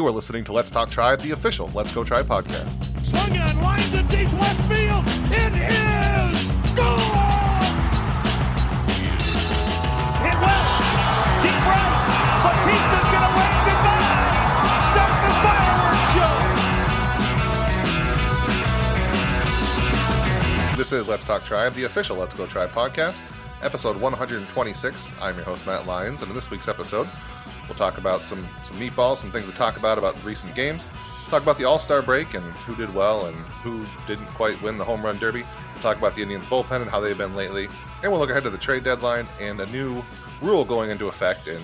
You are listening to Let's Talk Tribe, the official Let's Go Tribe podcast. Swung on, line to deep left field. It is gone! Hit well. Deep right. Batista's going to wave goodbye. Start the fireworks show. This is Let's Talk Tribe, the official Let's Go Tribe podcast, episode 126. I'm your host, Matt Lyons, and in this week's episode, we'll talk about some, some meatballs, some things to talk about about recent games, talk about the All Star break and who did well and who didn't quite win the home run derby, we'll talk about the Indians bullpen and how they've been lately, and we'll look ahead to the trade deadline and a new rule going into effect in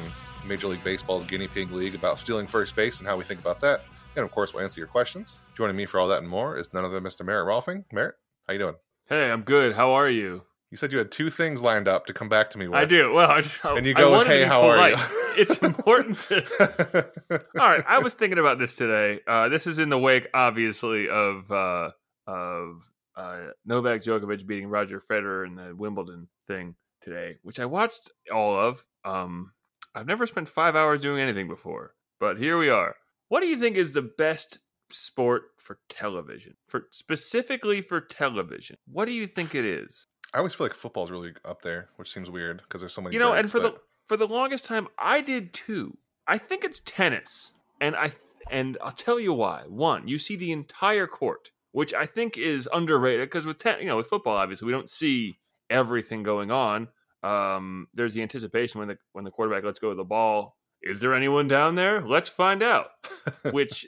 Major League Baseball's Guinea Pig League about stealing first base and how we think about that. And of course, we'll answer your questions. Joining me for all that and more is none other than Mr. Merritt Rohlfing. Merritt, how you doing? Hey, I'm good. How are you? You said you had two things lined up to come back to me with. I do. Well, I just, And you go, "Hey, how are you?" it's important to. All right, I was thinking about this today. Uh, this is in the wake, obviously, of uh, of uh, Novak Djokovic beating Roger Federer in the Wimbledon thing today, which I watched all of. Um, I've never spent five hours doing anything before, but here we are. What do you think is the best sport for television? For specifically for television, what do you think it is? I always feel like football's really up there, which seems weird because there's so many. you know, breaks, and for but the for the longest time, I did too. I think it's tennis, and I and I'll tell you why. One, you see the entire court, which I think is underrated because with ten, you know, with football, obviously we don't see everything going on. Um, there's the anticipation when the when the quarterback lets go of the ball. Is there anyone down there? Let's find out. Which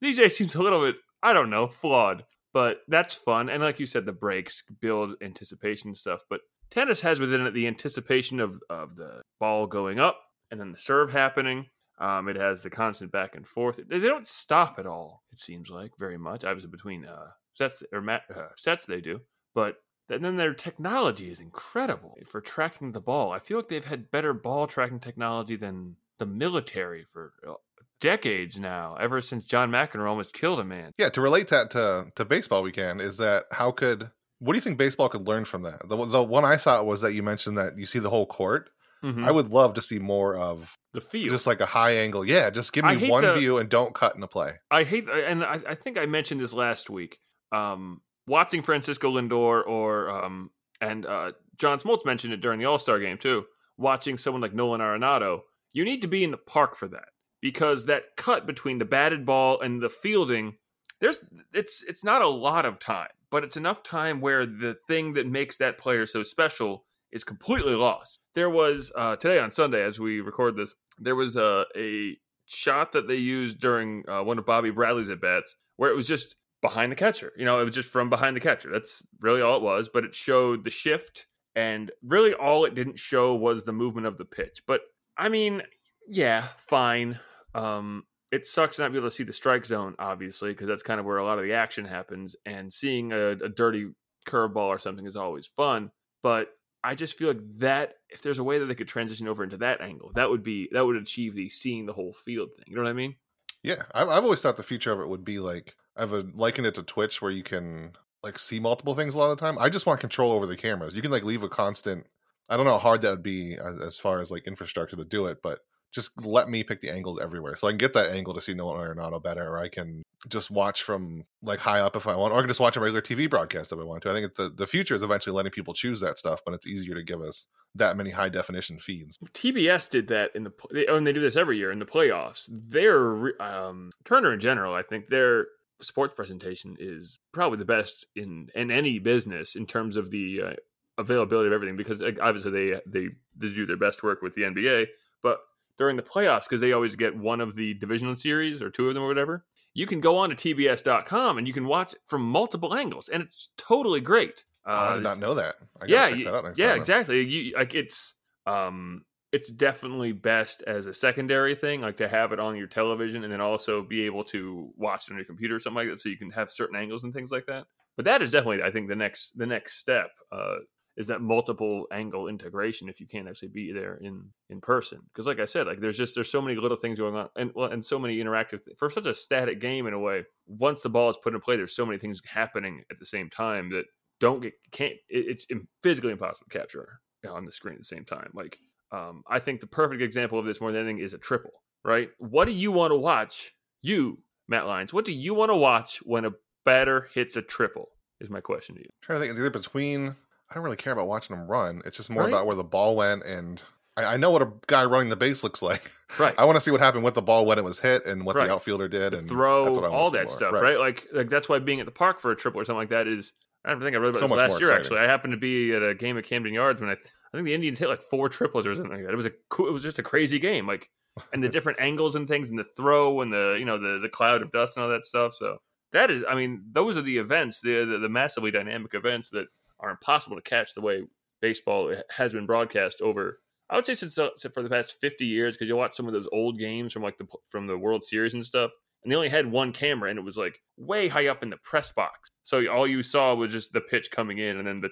these days seems a little bit, I don't know, flawed, but that's fun. And like you said, the breaks build anticipation stuff. But tennis has within it the anticipation of, of the ball going up and then the serve happening. Um, it has the constant back and forth. They, don't stop at all. It seems like very much. Obviously, between uh, sets or mat, uh, sets, they do. But and then their technology is incredible for tracking the ball. I feel like they've had better ball tracking technology than the military for uh, decades now. Ever since John McEnroe almost killed a man. yeah, to relate that to to baseball, we can is that how could what do you think baseball could learn from that? The, the one I thought was that you mentioned that you see the whole court. Mhm. I would love to see more of the field. just like a high angle. Yeah, just give me one the- view and don't cut in a play. I hate, and I, I think I mentioned this last week. Um, watching Francisco Lindor or um, and uh, John Smoltz mentioned it during the All Star game too. Watching someone like Nolan Arenado, you need to be in the park for that because that cut between the batted ball and the fielding, there's it's it's not a lot of time, but it's enough time where the thing that makes that player so special is completely lost. There was uh, today on Sunday as we record this, there was a, a shot that they used during uh, one of Bobby Bradley's at bats where it was just behind the catcher. You know, it was just from behind the catcher. That's really all it was, but it showed the shift and really all it didn't show was the movement of the pitch. But I mean, yeah, fine. Um, it sucks not be able to see the strike zone, obviously, because that's kind of where a lot of the action happens. And seeing a, a dirty curveball or something is always fun. But I just feel like that if there's a way that they could transition over into that angle, that would be that would achieve the seeing the whole field thing. You know what I mean? Yeah, I've, I've always thought the future of it would be like I've uh, likened it to Twitch, where you can like see multiple things a lot of the time. I just want control over the cameras. You can like leave a constant. I don't know how hard that would be as, as far as like infrastructure to do it, but just let me pick the angles everywhere, so I can get that angle to see Nolan Arenado better, or I can just watch from like high up if I want, or I can just watch a regular TV broadcast if I want to. I think the the future is eventually letting people choose that stuff, but it's easier to give us that many high definition feeds. TBS did that in the they, oh, and they do this every year in the playoffs. Their um, Turner in general, I think their sports presentation is probably the best in in any business in terms of the uh, availability of everything because obviously they, they they do their best work with the NBA, but during the playoffs because they always get one of the divisional series or two of them or whatever. You can go on to TBS.com and you can watch from multiple angles, and it's totally great. Oh, I Uh, did not know that. I yeah, check you- that yeah, time exactly. You like it's um it's definitely best as a secondary thing, like to have it on your television and then also be able to watch it on your computer or something like that, so you can have certain angles and things like that. But that is definitely, I think, the next the next step uh, is that multiple angle integration. If you can't actually be there in in person, because like I said, like there's just there's so many little things going on, and well, and so many interactive for such a static game in a way. Once the ball is put in play, there's so many things happening at the same time that don't get can't it, it's physically impossible to capture on the screen at the same time. Like um, I think the perfect example of this more than anything is a triple. Right? What do you want to watch You, Matt Lyons, what do you want to watch when a batter hits a triple? Is my question to you. I'm trying to think, it's either between. I don't really care about watching them run. It's just more Right. about where the ball went, and I, I know what a guy running the base looks like. Right. I want to see what happened with the ball when it was hit and what Right. the outfielder did, and throw, that's what I all that more. stuff, right. Like, like that's why being at the park for a triple or something like that is. I don't think I read about So this last year. exciting. Actually, I happened to be at a game at Camden Yards when I, I think the Indians hit like four triples or something like that. It was a. It was just a crazy game. Like, and the different angles and things, and the throw, and the you know the the cloud of dust and all that stuff. So that is, I mean, those are the events, the the, the massively dynamic events that are impossible to catch the way baseball has been broadcast over. I would say since, uh, for the past fifty years, because you watch some of those old games from like the from the World Series and stuff, and they only had one camera, and it was like way high up in the press box. So all you saw was just the pitch coming in, and then the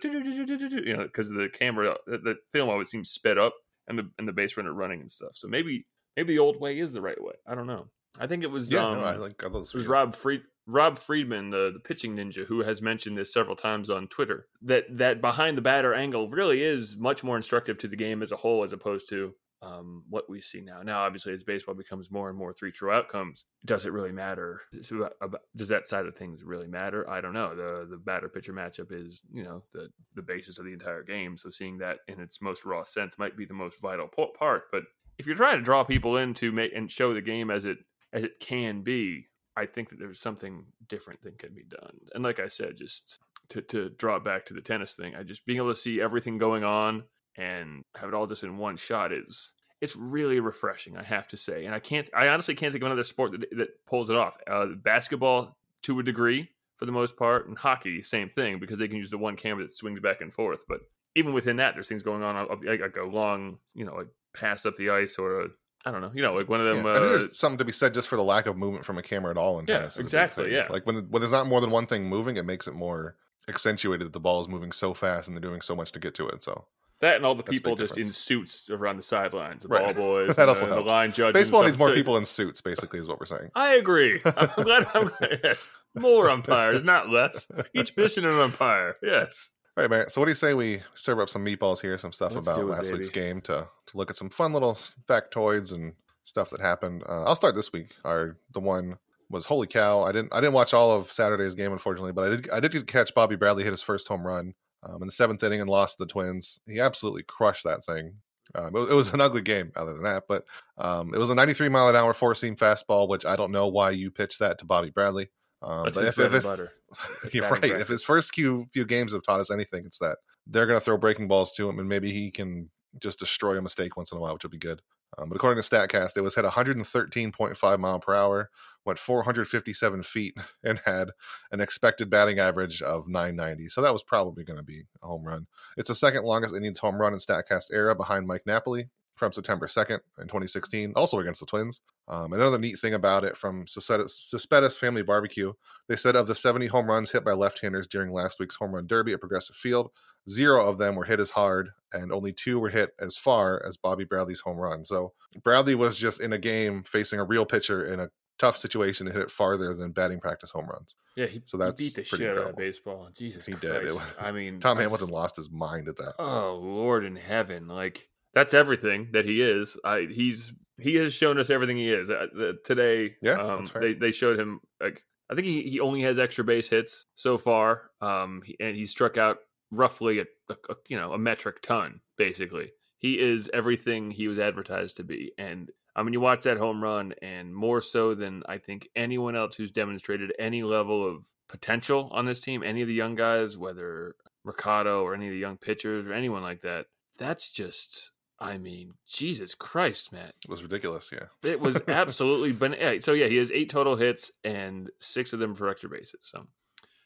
you know because the camera, the film always seems sped up, and the and the base runner running and stuff. So maybe maybe the old way is the right way. I don't know. I think it was yeah, um, no, I like I those. it was. Rob Fried, Rob Friedman, the, the pitching ninja, who has mentioned this several times on Twitter. That that behind the batter angle really is much more instructive to the game as a whole, as opposed to um, what we see now. Now, obviously, as baseball becomes more and more three true outcomes, does it really matter? Does that side of things really matter? I don't know. The the batter pitcher matchup is you know the the basis of the entire game. So seeing that in its most raw sense might be the most vital part. But if you're trying to draw people in to make and show the game as it as it can be, I think that there's something different that can be done. And like I said, just to, to draw it back to the tennis thing, I just being able to see everything going on and have it all just in one shot is it's really refreshing, I have to say. And I can't, I honestly can't think of another sport that, that pulls it off. Uh, basketball to a degree for the most part, and hockey, same thing because they can use the one camera that swings back and forth. But even within that, there's things going on, like like a long, you know, like pass up the ice or a, I don't know, you know, like one of them. Yeah, I think uh, there's something to be said just for the lack of movement from a camera at all in Yeah, tennis. is a big exactly, yeah. like when when there's not more than one thing moving, it makes it more accentuated that the ball is moving so fast and they're doing so much to get to it. So That and all the That's a big people just in suits around the sidelines, the Right. ball boys, That also the, the line judges. baseball needs more So people in suits. Basically, is what we're saying. I agree. I'm glad. I'm glad. Yes, more umpires, not less. Each position an umpire. Yes. All right, man. So what do you say we serve up some meatballs here, some stuff Let's about it, last week's game to to look at some fun little factoids and stuff that happened. Uh, I'll start this week. Our the one was holy cow. I didn't I didn't watch all of Saturday's game unfortunately, but I did I did get to catch Bobby Bradley hit his first home run um, in the seventh inning and lost to the Twins. He absolutely crushed that thing. Um, it, was- it was an ugly game, other than that, but um, it was a 93 mile an hour four seam fastball, which I don't know why you pitched that to Bobby Bradley. Um, but if, if, if butter. It's you're right, if his first few few games have taught us anything, it's that they're going to throw breaking balls to him, and maybe he can just destroy a mistake once in a while, which would be good. Um, but according to Statcast, it was hit 113.5 mile per hour, went 457 feet, and had an expected batting average of 990. So that was probably going to be a home run. It's the second longest innings home run in Statcast era behind Mike Napoli from September 2nd in 2016, also against the Twins. Um, another neat thing about it from Suspettus, Family Barbecue, they said of the 70 home runs hit by left-handers during last week's home run derby at Progressive Field, zero of them were hit as hard, and only two were hit as far as Bobby Bradley's home run. So Bradley was just in a game facing a real pitcher in a tough situation to hit it farther than batting practice home runs. Yeah, he, So he that's beat the shit out of incredible. baseball. Jesus He Christ. did. It was- I mean, Tom Hamilton lost his mind at that. Oh Lord in heaven! Like that's everything that he is. I he's he has shown us everything he is. Uh, the- today, Yeah, um, that's fair. they they showed him like I think he, he only has extra base hits so far. Um, he, and he struck out roughly a, a, a you know a metric ton. Basically, he is everything he was advertised to be. And I mean, you watch that home run, and more so than I think anyone else who's demonstrated any level of potential on this team, any of the young guys, whether Ricardo or any of the young pitchers or anyone like that. That's just, I mean, Jesus Christ, Matt. It was ridiculous. Yeah. It was absolutely. Yeah, so yeah, he has eight total hits and six of them for extra bases. So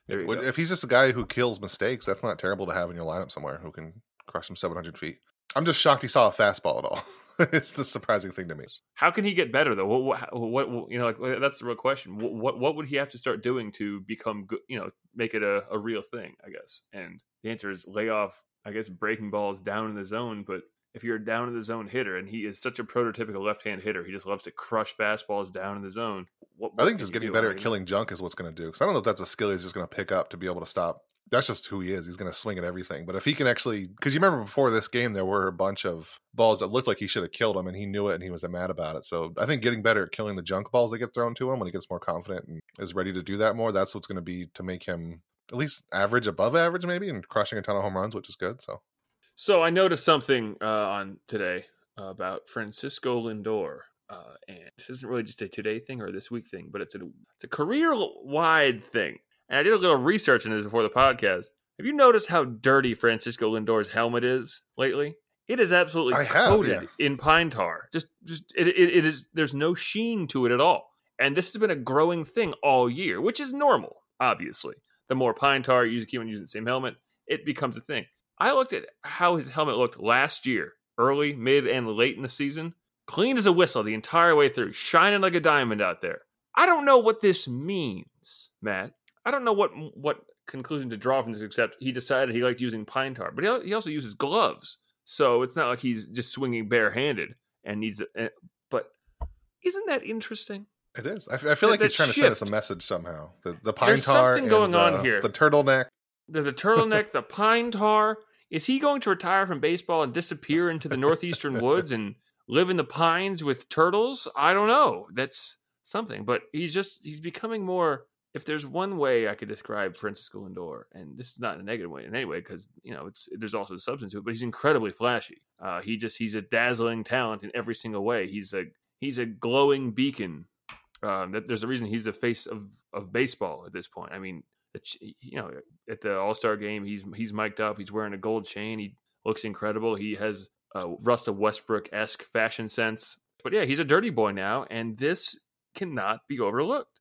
there you Would- go. If he's just a guy who kills mistakes, that's not terrible to have in your lineup somewhere who can crush him 700 feet. I'm just shocked he saw a fastball at all. it's the surprising thing to me. How can he get better though? What, what, what you know, like that's the real question. What, what, what would he have to start doing to become good? You know, make it a, a real thing, I guess. And the answer is lay off. I guess breaking balls down in the zone, but if you're a down in the zone hitter, and he is such a prototypical left-hand hitter, he just loves to crush fastballs down in the zone. What, I think just getting better at mean, killing junk is what's going to do. Because I don't know if that's a skill he's just going to pick up to be able to stop that's just who he is. He's going to swing at everything. But if he can actually, because you remember before this game, there were a bunch of balls that looked like he should have killed him, and he knew it, and he was mad about it. So I think getting better at killing the junk balls that get thrown to him when he gets more confident and is ready to do that more, that's what's going to be to make him at least average, above average, maybe, and crushing a ton of home runs, which is good. So, so I noticed something uh, on today about Francisco Lindor. Uh, and this isn't really just a today thing or this week thing, but it's a it's a career wide thing. And I did a little research on this before the podcast. Have you noticed how dirty Francisco Lindor's helmet is lately? It is absolutely I have, coated yeah. in pine tar. Just, just it, it, it is. There's no sheen to it at all. And this has been a growing thing all year, which is normal. Obviously, the more pine tar you keep on using the same helmet, it becomes a thing. I looked at how his helmet looked last year, early, mid, and late in the season. Clean as a whistle the entire way through, shining like a diamond out there. I don't know what this means, Matt. I don't know what what conclusion to draw from this, except he decided he liked using pine tar, but he, he also uses gloves, so it's not like he's just swinging barehanded and needs. To, but isn't that interesting? It is. I, f- I feel like That- he's trying that to send us a message somehow. The the pine tar. There's tar, something going the, on uh, here. The turtleneck. There's a turtleneck, the pine tar. Is he going to retire from baseball and disappear into the northeastern woods and live in the pines with turtles? I don't know. That's something, but he's just he's becoming more. If there's one way I could describe Francisco Lindor, and this is not in a negative way in any way, because you know it's there's also the substance to it, but he's incredibly flashy. Uh, he just he's a dazzling talent in every single way. He's a he's a glowing beacon. Um, that there's a reason he's the face of of baseball at this point. I mean, you know, at the All Star game, he's he's mic'd up. He's wearing a gold chain. He looks incredible. He has a Russell Westbrook esque fashion sense. But yeah, he's a dirty boy now, and this cannot be overlooked.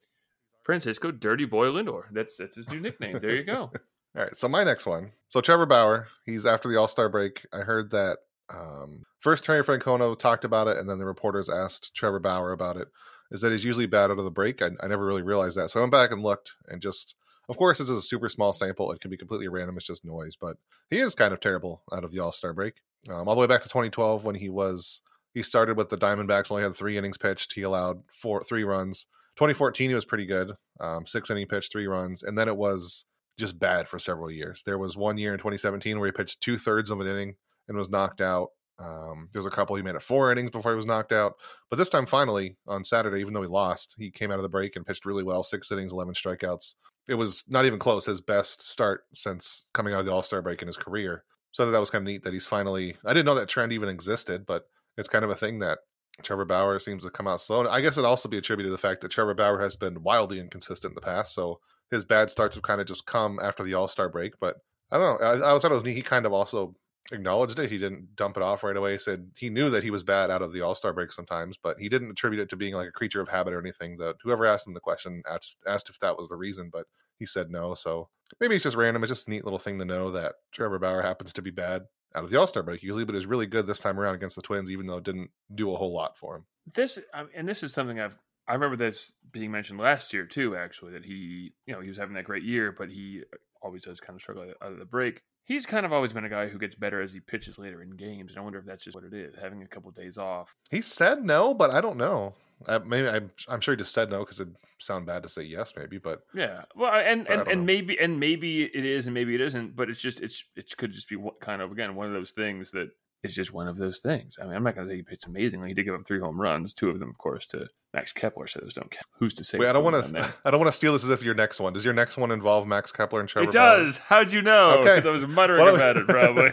Francisco Dirty Boy Lindor. That's that's his new nickname. There you go. All right, so my next one. So Trevor Bauer, he's after the All Star break. I heard that um, first Terry Francona talked about it, and then the reporters asked Trevor Bauer about it. Is that he's usually bad out of the break? I, I never really realized that. So I went back and looked, and just of course this is a super small sample. It can be completely random. It's just noise, but he is kind of terrible out of the All Star break. Um, all the way back to 2012 when he was he started with the Diamondbacks, only had three innings pitched. He allowed four three runs. 2014 he was pretty good, um, six inning pitch, three runs, and then it was just bad for several years. There was one year in 2017 where he pitched two thirds of an inning and was knocked out. Um, there's a couple he made it four innings before he was knocked out, but this time finally on Saturday, even though he lost, he came out of the break and pitched really well. Six innings, 11 strikeouts. It was not even close. His best start since coming out of the All Star break in his career. So that was kind of neat that he's finally. I didn't know that trend even existed, but it's kind of a thing that Trevor Bauer seems to come out slow. And I guess it also be attributed to the fact that Trevor Bauer has been wildly inconsistent in the past. So his bad starts have kind of just come after the All Star break. But I don't know. I, I thought it was neat. He kind of also acknowledged it. He didn't dump it off right away. He said he knew that he was bad out of the All Star break sometimes, but he didn't attribute it to being like a creature of habit or anything. That whoever asked him the question asked, asked if that was the reason, but he said no. So maybe it's just random. It's just a neat little thing to know that Trevor Bauer happens to be bad out of the All Star break usually, but is really good this time around against the Twins, even though it didn't do a whole lot for him. this and this is something I've I remember this being mentioned last year too. Actually, that he you know he was having that great year, but he always does kind of struggle out of the break. He's kind of always been a guy who gets better as he pitches later in games, and I wonder if that's just what it is, having a couple days off. He said no, but I don't know. I, maybe I'm, I'm sure he just said no because it'd sound bad to say yes, maybe. But Yeah, well, and and, and know. maybe and maybe it is, and maybe it isn't. But it's just it's it could just be one- kind of again one of those things that is just one of those things. I mean, I'm not going to say he pitched amazingly. He did give up three home runs, two of them, of course, to Max Kepler. So those don't count. Who's to say? wait, I don't want to. I don't want to steal this as if your next one. Does your next one involve Max Kepler and Trevor? It Bauer? does. How'd you know? Okay. Because I was muttering What about it, probably.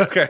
okay,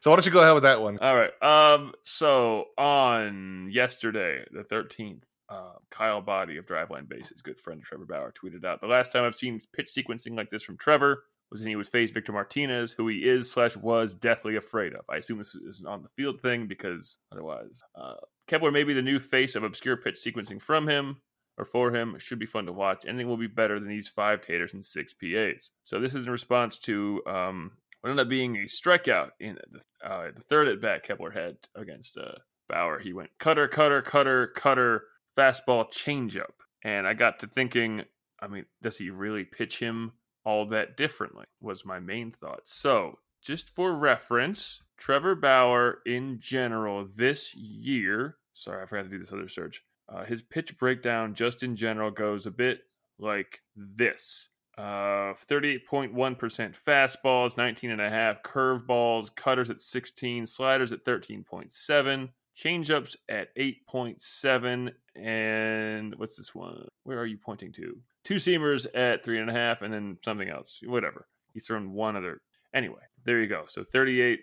so why don't you go ahead with that one? All right. Um. So on yesterday, the thirteenth, uh, Kyle Boddy of Driveline Bases, good friend of Trevor Bauer, tweeted out the last time I've seen pitch sequencing like this from Trevor was when he was faced Victor Martinez, who he is slash was deathly afraid of. I assume this is an on the field thing because otherwise, uh, Kepler may be the new face of obscure pitch sequencing from him or for him. It should be fun to watch. Anything will be better than these five taters and six PAs. So this is in response to um, what ended up being a strikeout in the, uh, the third at bat Kepler had against uh, Bauer. He went cutter, cutter, cutter, cutter, fastball, changeup, and I got to thinking. I mean, does he really pitch him all that differently? Was my main thought. So, just for reference, Trevor Bauer in general this year. Sorry, I forgot to do this other search. Uh, his pitch breakdown, just in general, goes a bit like this. Uh, 38.1% fastballs, 19.5 curveballs, cutters at 16, sliders at 13.7, changeups at 8.7, and what's this one? Where are you pointing to? Two seamers at 3.5, and then something else. Whatever. He's thrown one other. Anyway, there you go. So 38.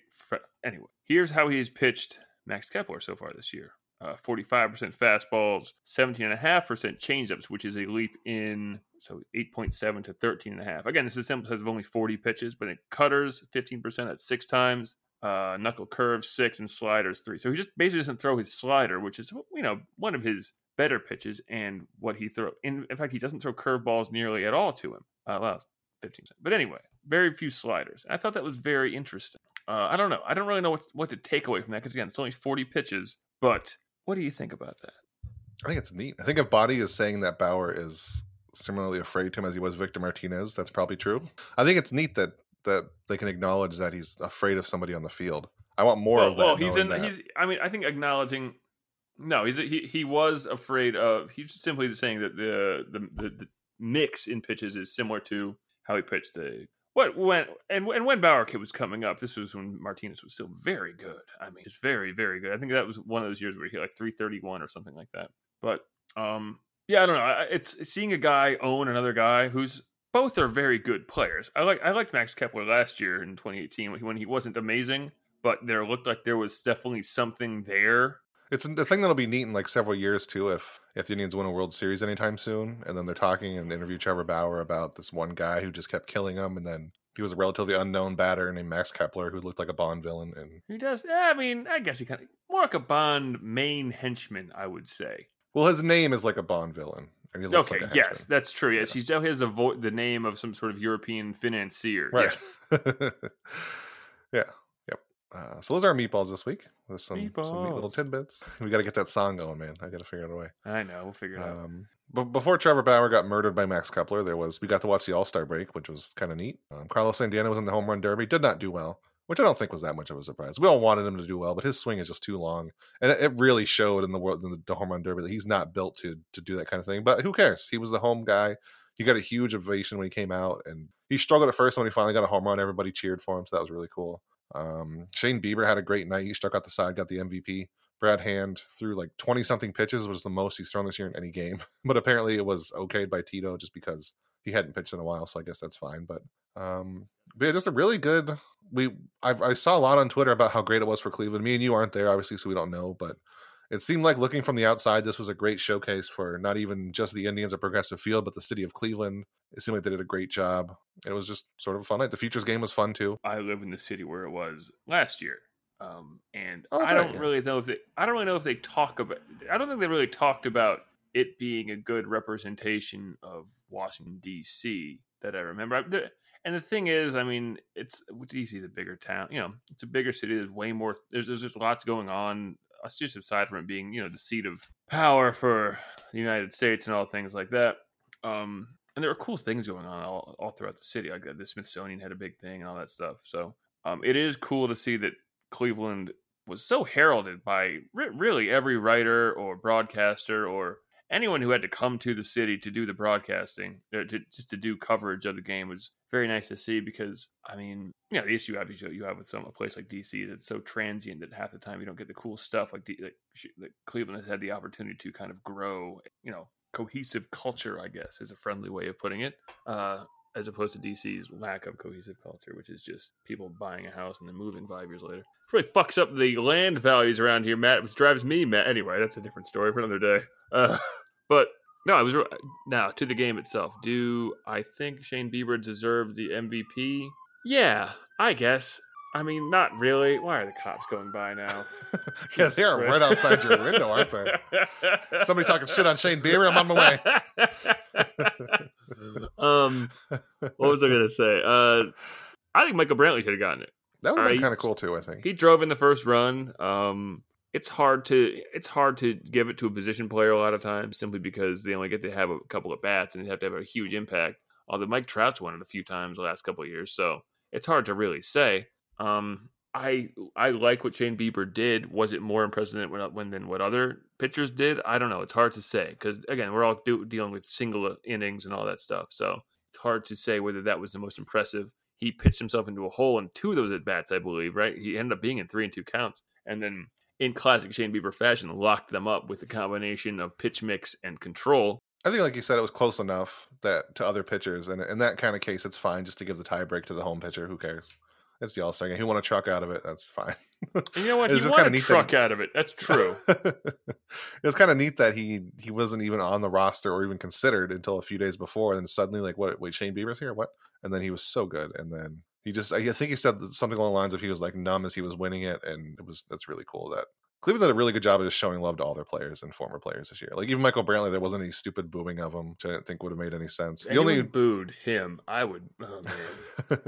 Anyway, here's how he's pitched Max Kepler so far this year. Uh, 45% fastballs, 17.5% changeups, which is a leap in so 8.7 to 13.5. Again, this is a sample size of only 40 pitches, but it cutters 15% at six times, uh, knuckle curves six, and sliders three. So he just basically doesn't throw his slider, which is you know one of his better pitches and what he throw. In, in fact, he doesn't throw curveballs nearly at all to him. Uh, well, 15. But anyway, very few sliders. I thought that was very interesting. Uh, I don't know. I don't really know what what to take away from that because again, it's only 40 pitches. But what do you think about that? I think it's neat. I think if Boddy is saying that Bauer is similarly afraid to him as he was Victor Martinez, that's probably true. I think it's neat that that they can acknowledge that he's afraid of somebody on the field. I want more well, of that. Well, he's in. that. He's. I mean, I think acknowledging. No, he's he he was afraid of. He's simply saying that the the the, the mix in pitches is similar to how he pitched the what when and and when Bauer kid was coming up, this was when Martinez was still very good. I mean, just very very good. I think that was one of those years where he like 331 or something like that. But um, yeah, I don't know. It's seeing a guy own another guy who's both are very good players. I like I liked Max Kepler last year in 2018 when he wasn't amazing, but there looked like there was definitely something there it's the thing that'll be neat in like several years too if if the Indians win a World Series anytime soon, and then they're talking and interview Trevor Bauer about this one guy who just kept killing him, and then he was a relatively unknown batter named Max Kepler who looked like a Bond villain, and he does. I mean, I guess he kind of more like a Bond main henchman, I would say. Well, his name is like a Bond villain. And he looks okay, like yes, that's true. Yes, yeah. Oh, he has a vo- the name of some sort of European financier. Right. Yes. yeah. Uh, so those are our meatballs this week. With some, meatballs. some neat little tidbits. We got to get that song going, man. I got to figure out a way. I know. We'll figure it um, out. But before Trevor Bauer got murdered by Max Kepler, there was we got to watch the All Star break, which was kind of neat. Um, Carlos Santana was in the home run derby, did not do well, which I don't think was that much of a surprise. We all wanted him to do well, but his swing is just too long, and it, it really showed in the world in the, the home run derby that he's not built to to do that kind of thing. But who cares? He was the home guy. He got a huge ovation when he came out, and he struggled at first. And When he finally got a home run, everybody cheered for him, so that was really cool. Um, Shane Bieber had a great night. He struck out the side, got the MVP. Brad Hand threw like 20 something pitches, was the most he's thrown this year in any game. But apparently it was okayed by Tito just because he hadn't pitched in a while. So I guess that's fine. But, um, but yeah, just a really good. We I, I saw a lot on Twitter about how great it was for Cleveland. Me and you aren't there, obviously, so we don't know. But it seemed like looking from the outside, this was a great showcase for not even just the Indians at Progressive Field, but the city of Cleveland. It seemed like they did a great job. It was just sort of a fun night. The Futures game was fun too. I live in the city where it was last year. Um, and oh, I don't right, yeah. really know if they I don't really know if they talk about I don't think they really talked about it being a good representation of Washington DC that I remember. I, the, and the thing is, I mean, it's DC is a bigger town. You know, it's a bigger city. There's way more. There's there's just lots going on. Just aside from it being, you know, the seat of power for the United States and all things like that. Um, and there were cool things going on all, all throughout the city. Like the Smithsonian had a big thing and all that stuff. So um, it is cool to see that Cleveland was so heralded by re- really every writer or broadcaster or anyone who had to come to the city to do the broadcasting, uh, to, just to do coverage of the game was very nice to see because I mean, you know, the issue obviously you have with some a place like DC that's so transient that half the time you don't get the cool stuff like, D, like, like Cleveland has had the opportunity to kind of grow, you know, cohesive culture, I guess, is a friendly way of putting it. Uh, as opposed to DC's lack of cohesive culture, which is just people buying a house and then moving five years later. It really fucks up the land values around here, Matt. Which drives me mad. Anyway, that's a different story for another day. Uh, but no, I was now to the game itself. Do I think Shane Bieber deserved the MVP? Yeah, I guess. I mean, not really. Why are the cops going by now? yeah, they are right outside your window, aren't they? Somebody talking shit on Shane Bieber. I'm on my way. um, what was I going to say? Uh, I think Michael Brantley should have gotten it. That would have been Uh, kind of cool too. I think. He drove in the first run. Um, it's hard to it's hard to give it to a position player a lot of times simply because they only get to have a couple of bats and they have to have a huge impact. Although Mike Trout's won it a few times the last couple of years, so it's hard to really say. Um, I I like what Shane Bieber did. Was it more impressive than what, when than what other pitchers did? I don't know. It's hard to say because again, we're all do, dealing with single uh, innings and all that stuff. So it's hard to say whether that was the most impressive. He pitched himself into a hole in two of those at bats, I believe, right? He ended up being in three and two counts. And then in classic Shane Bieber fashion, locked them up with a combination of pitch mix and control. I think, like you said, it was close enough that to other pitchers, and in that kind of case, it's fine just to give the tie break to the home pitcher. Who cares? It's the All Star game. He won a truck out of it. That's fine. And you know what? He won a that truck he- out of it. That's true. it was kind of neat that he he wasn't even on the roster or even considered until a few days before. And then suddenly, like, what? Wait, Shane Bieber's here? What? And then he was so good. And then he just, I think he said something along the lines of he was like numb as he was winning it, and it was that's really cool that. Cleveland did a really good job of just showing love to all their players and former players this year. Like even Michael Brantley, there wasn't any stupid booing of him, which I didn't think would have made any sense. The Anyone only booed him, I would. Oh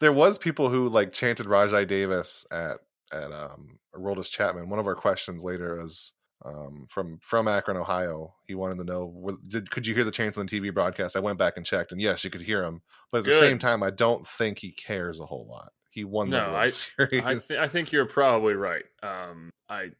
there was people who like chanted Rajai Davis at at um Aroldis Chapman. One of our questions later was um from from Akron, Ohio. He wanted to know did could you hear the chants on the TV broadcast? I went back and checked, and yes, you could hear him. But at the same time, I don't think he cares a whole lot. He won the No, World I- Series. I, th- I think you're probably right. Um, I,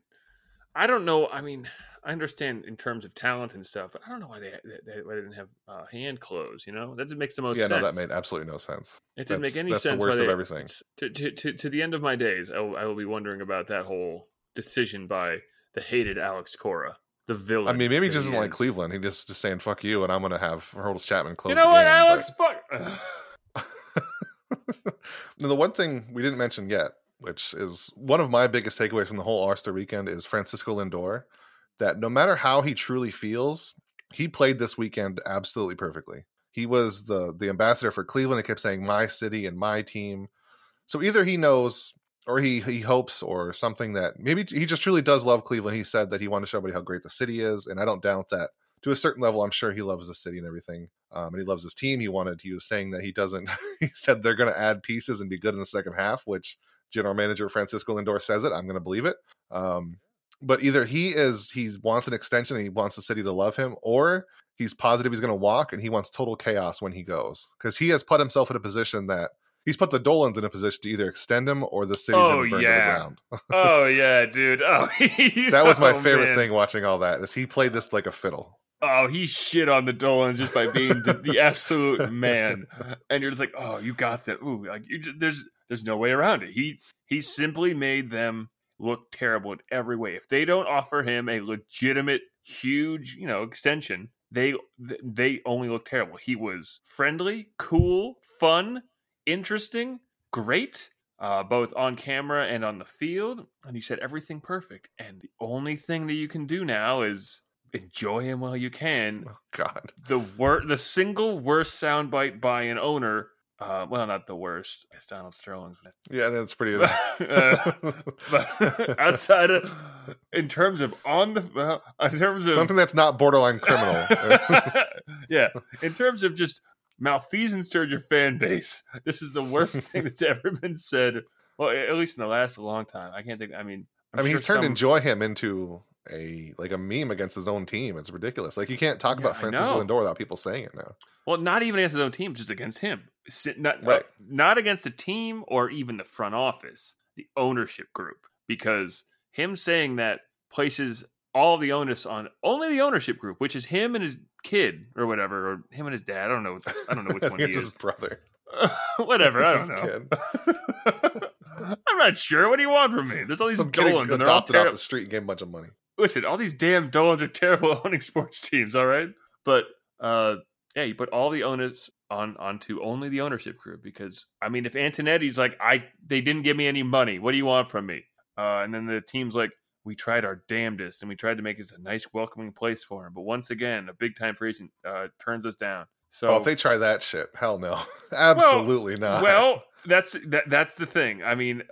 I don't know. I mean, I understand in terms of talent and stuff, but I don't know why they, they, they why they didn't have uh, Hand close. You know, that just makes the most yeah, sense. no, that made absolutely no sense. it didn't make that's- any that's the worst of they- everything. To, to to to the end of my days, I will, I will be wondering about that whole decision by the hated Alex Cora, the villain. I mean, maybe he just doesn't like. Cleveland. He just just saying "fuck you" and I'm gonna have Aroldis Chapman close. You know the what, game, Alex? but- Fuck. now, the one thing we didn't mention yet, which is one of my biggest takeaways from the whole All Star weekend, is Francisco Lindor. That no matter how he truly feels, he played this weekend absolutely perfectly. He was the the ambassador for Cleveland. He kept saying "my city" and "my team." So either he knows, or he he hopes, or something that maybe he just truly does love Cleveland. He said that he wanted to show everybody how great the city is, and I don't doubt that. To a certain level, I'm sure he loves the city and everything, um, and he loves his team. He wanted. He was saying that he doesn't. he said they're going to add pieces and be good in the second half, which general manager Francisco Lindor says it. I'm going to believe it. Um, but either he is he wants an extension and he wants the city to love him, or he's positive he's going to walk and he wants total chaos when he goes because he has put himself in a position that he's put the Dolans in a position to either extend him or the city's Oh, going to burn to yeah. the ground. oh yeah, dude. Oh, that was my favorite man. thing watching all that is he played this like a fiddle. Oh, he shit on the Dolans just by being the, the absolute man, and you're just like, oh, you got them. Ooh, like you just, there's there's no way around it. He he simply made them look terrible in every way. If they don't offer him a legitimate, huge, you know, extension, they they only look terrible. He was friendly, cool, fun, interesting, great. Uh, both on camera and on the field, and he said everything perfect. And the only thing that you can do now is enjoy him while you can. Oh God, The wor- the single worst soundbite by an owner. Uh, well, not the worst. It's Donald Sterling's. yeah, that's pretty. Uh, but outside of, in terms of on the, uh, in terms of Something that's not borderline criminal. yeah, in terms of just malfeasance toward your fan base, this is the worst thing that's ever been said. Well, at least in the last long time. I can't think. I mean, I'm I mean, sure he's turned some- enjoy him into a like a meme against his own team. It's ridiculous. Like you can't talk Yeah, about know. Lindor without people saying it now. Well, not even against his own team, just against him. Not, Right. not against the team or even the front office, the ownership group, because him saying that places all the onus on only the ownership group, which is him and his kid or whatever, or him and his dad. I don't know. I don't know which one he is. his brother. whatever. I don't know. kid. I'm not sure. What do you want from me? There's all these Some Dolans, and they're all adopted off the street and gave a bunch of money. Listen, all these damn Dolans are terrible owning sports teams. All right, but uh, yeah, you put all the onus on onto only the ownership group because I mean, if Antonetti's like, I they didn't give me any money. What do you want from me? Uh, and then the team's like, we tried our damnedest and we tried to make this a nice, welcoming place for him. But once again, a big time free agent uh, turns us down. So oh, if they try that shit, hell no, absolutely not. well, that's that, that's the thing. I mean,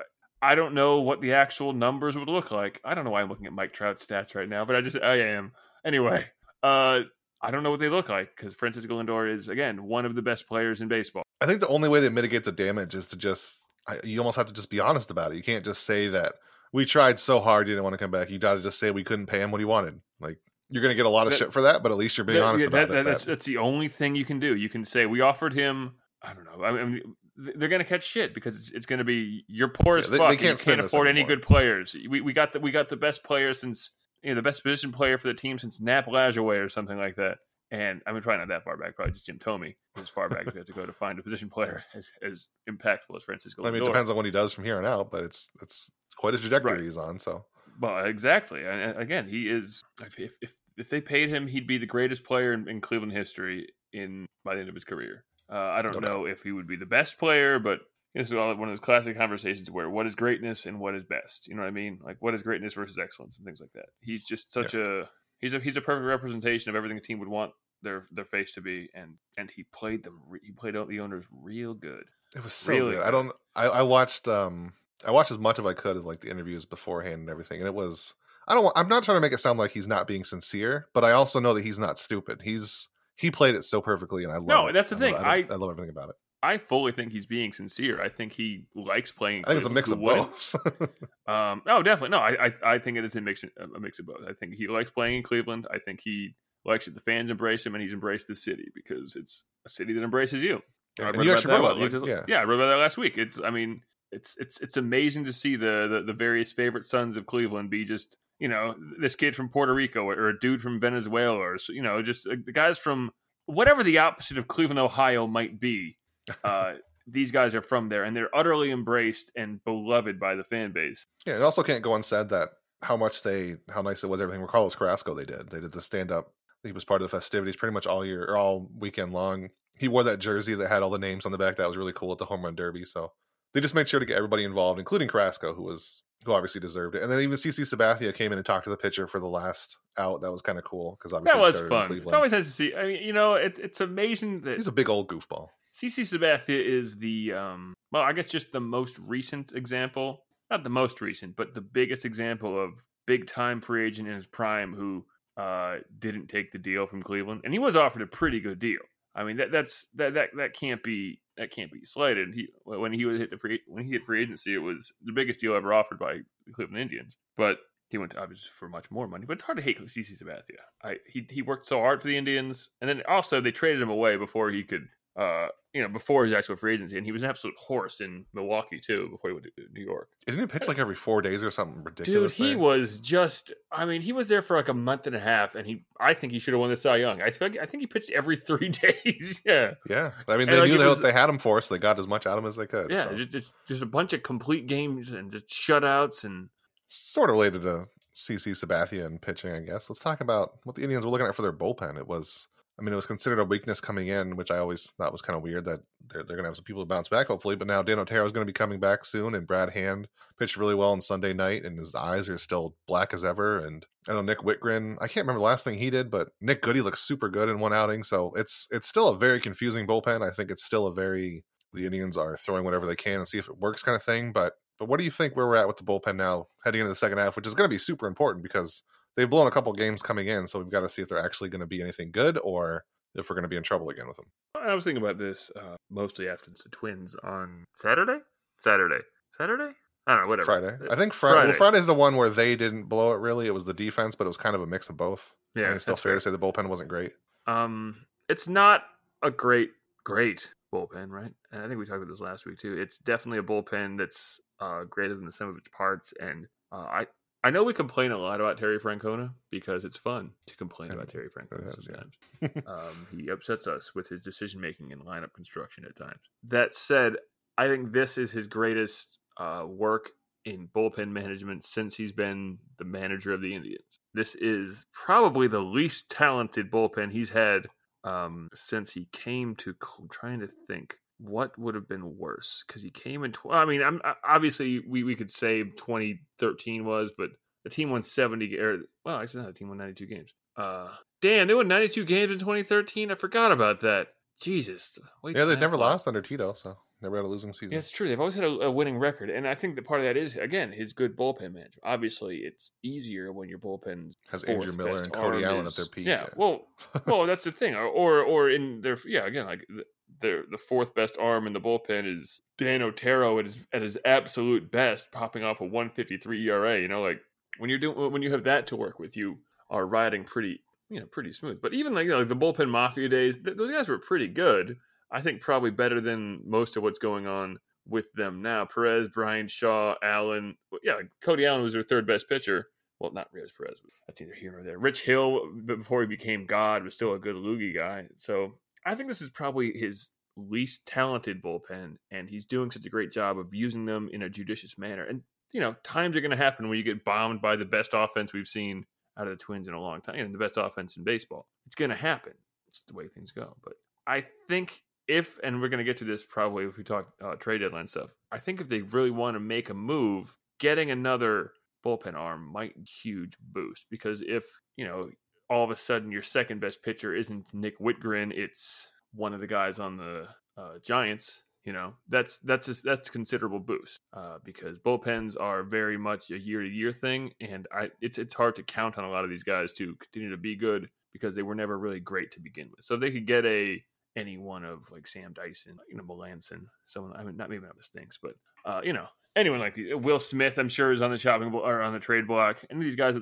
I don't know what the actual numbers would look like. I don't know why I'm looking at Mike Trout's stats right now, but I just I am anyway. Uh, I don't know what they look like because Francisco Lindor is again one of the best players in baseball. I think the only way they mitigate the damage is to just you almost have to just be honest about it. You can't just say that we tried so hard, you didn't want to come back. You got to just say we couldn't pay him what he wanted. Like you're going to get a lot of That- shit for that, but at least you're being That- honest yeah, about that- it. That's that- that's the only thing you can do. You can say we offered him. I don't know. I mean, they're going to catch shit because it's, it's going to be you're poor as they- fuck. they can't can't afford any good players. We we got the we got the best player since you know the best position player for the team since Nap Lajoie or something like that. And I mean, probably not that far back, probably just Jim Thome, as far back as we have to go to find a position player as, as impactful as Francisco. I mean, it depends on what he does from here on out, but it's it's quite a trajectory Right. he's on. So Well, exactly. And again, he is. If if if, if they paid him, he'd be the greatest player in, in Cleveland history in by the end of his career. Uh, I don't No know if he would be the best player, but this is one of those classic conversations where what is greatness and what is best. You know what I mean? Like what is greatness versus excellence and things like that. He's just such a he's a he's a perfect representation of everything a team would want their their face to be, and and he played them. re- He played out the owners real good. it was so Really good. I don't. I, I watched. um I watched as much as I could of like the interviews beforehand and everything, and it was. I don't. I'm not trying to make it sound like he's not being sincere, but I also know that he's not stupid. He's he played it so perfectly, and I love. No, it. that's the I thing. Love, I- I, love everything about it. I fully think he's being sincere. I think he likes playing. I think it's a mix of both. Um, oh, definitely. No, I, I, I think it is a mix, a mix of both. I think he likes playing in Cleveland. I think he likes that the fans embrace him, and he's embraced the city because it's a city that embraces you. Yeah, I you about that it, just- yeah. I wrote about that last week. It's, I mean, it's it's it's amazing to see the, the the various favorite sons of Cleveland be just you know this kid from Puerto Rico or, a dude from Venezuela or you know just uh, the guys from whatever the opposite of Cleveland, Ohio might be. Uh, these guys are from there, and they're utterly embraced and beloved by the fan base. Yeah, it also can't go unsaid that how much they, how nice it was everything. With Carlos Carrasco, they did. They did the stand up. He was part of the festivities pretty much all year or all weekend long. He wore that jersey that had all the names on the back. That was really cool at the home run derby. So they just made sure to get everybody involved, including Carrasco, who was who obviously deserved it. And then even CC Sabathia came in and talked to the pitcher for the last out. That was kind of cool because obviously That was fun. It's always nice to see. I mean, you know, it, it's amazing that He's a big old goofball. CC Sabathia is the um well, I guess just the most recent example. Not the most recent, but the biggest example of big time free agent in his prime who uh didn't take the deal from Cleveland. And he was offered a pretty good deal. I mean that that's that that that can't be that can't be slighted. He when he was hit the free when he hit free agency, it was the biggest deal ever offered by the Cleveland Indians. But he went to obviously for much more money. But it's hard to hate CC Sabathia. I he he worked so hard for the Indians, and then also they traded him away before he could uh, you know, before his actual free agency, and he was an absolute horse in Milwaukee too before he went to New York. Didn't he pitch like every four days or something ridiculous? Dude, he there? was just. I mean, he was there for like a month and a half, and he. I think he should have won the Cy Young. I think. I think he pitched every three days. yeah, Yeah, I mean, And, they like, knew they, was- they had him for us. They got as much out of him as they could. yeah. so. Just, just just a bunch of complete games and just shutouts and sort of related to CC Sabathia and pitching, I guess. Let's talk about what the Indians were looking at for their bullpen. It was, I mean, it was considered a weakness coming in, which I always thought was kind of weird that they're, they're going to have some people to bounce back, hopefully. But now Dan Otero is going to be coming back soon, and Brad Hand pitched really well on Sunday night, and his eyes are still black as ever. And I know Nick Wittgren, I can't remember the last thing he did, but Nick Goody looks super good in one outing. So it's it's still a very confusing bullpen. I think it's still a very the Indians are throwing whatever they can and see if it works kind of thing. But but what do you think where we're at with the bullpen now heading into the second half, which is going to be super important because they've blown a couple games coming in, so we've got to see if they're actually going to be anything good or if we're going to be in trouble again with them. I was thinking about this uh, mostly after the Twins on Saturday. Saturday. Saturday. I don't know. Whatever. Friday, I think Friday. Friday. Well, Friday's the one where they didn't blow it. Really, it was the defense, but it was kind of a mix of both. Yeah, and it's still fair fair. to say the bullpen wasn't great. Um, it's not a great, great bullpen, right? And I think we talked about this last week too. It's definitely a bullpen that's uh, greater than the sum of its parts, and uh, I I know we complain a lot about Terry Francona because it's fun to complain about Terry Francona is, yeah. sometimes. um, he upsets us with his decision making and lineup construction at times. That said, I think this is his greatest uh, work in bullpen management since he's been the manager of the Indians. This is probably the least talented bullpen he's had um, since he came to. I'm trying to think what would have been worse because he came in. Tw- I mean, I'm obviously we we could say 2013 was, but the team won 70. Or well, actually, no, the team won 92 games. Uh, damn, they won 92 games in 2013. I forgot about that. Jesus, Yeah, they many never lost under Tito, so never had a losing season. Yeah, it's true. They've always had a, a winning record, and I think that part of that is again his good bullpen management. Obviously, it's easier when your bullpen Has Andrew Miller and Cody Allen at their peak. Yeah, well, well, that's the thing, or or, or in their yeah again like the, their the fourth best arm in the bullpen is Dan Otero at his at his absolute best, popping off a 153 ERA. You know, like when you're doing when you have that to work with, you are riding pretty you know pretty smooth. But even like you know, the bullpen mafia days, th- those guys were pretty good. I think probably better than most of what's going on with them now. Perez, Bryan Shaw, Allen. Yeah, Cody Allen was their third best pitcher, well, not Reyes Perez. That's either here or there. Rich Hill, before he became God, was still a good loogie guy. So I think this is probably his least talented bullpen, and he's doing such a great job of using them in a judicious manner. And you know, times are going to happen when you get bombed by the best offense we've seen out of the Twins in a long time, and the best offense in baseball. It's going to happen. It's the way things go. But I think if, and we're going to get to this probably if we talk uh, trade deadline stuff. I think if they really want to make a move, getting another bullpen arm might huge boost because if you know all of a sudden your second best pitcher isn't Nick Wittgren, it's one of the guys on the uh, Giants. You know that's that's a, that's a considerable boost uh, because bullpens are very much a year to year thing, and I it's it's hard to count on a lot of these guys to continue to be good because they were never really great to begin with. So if they could get a any one of like Sam Dyson, you know, Melancon, someone I mean not maybe not the Stinks, but uh, you know anyone like the, Will Smith, I'm sure is on the chopping or on the trade block. And these guys,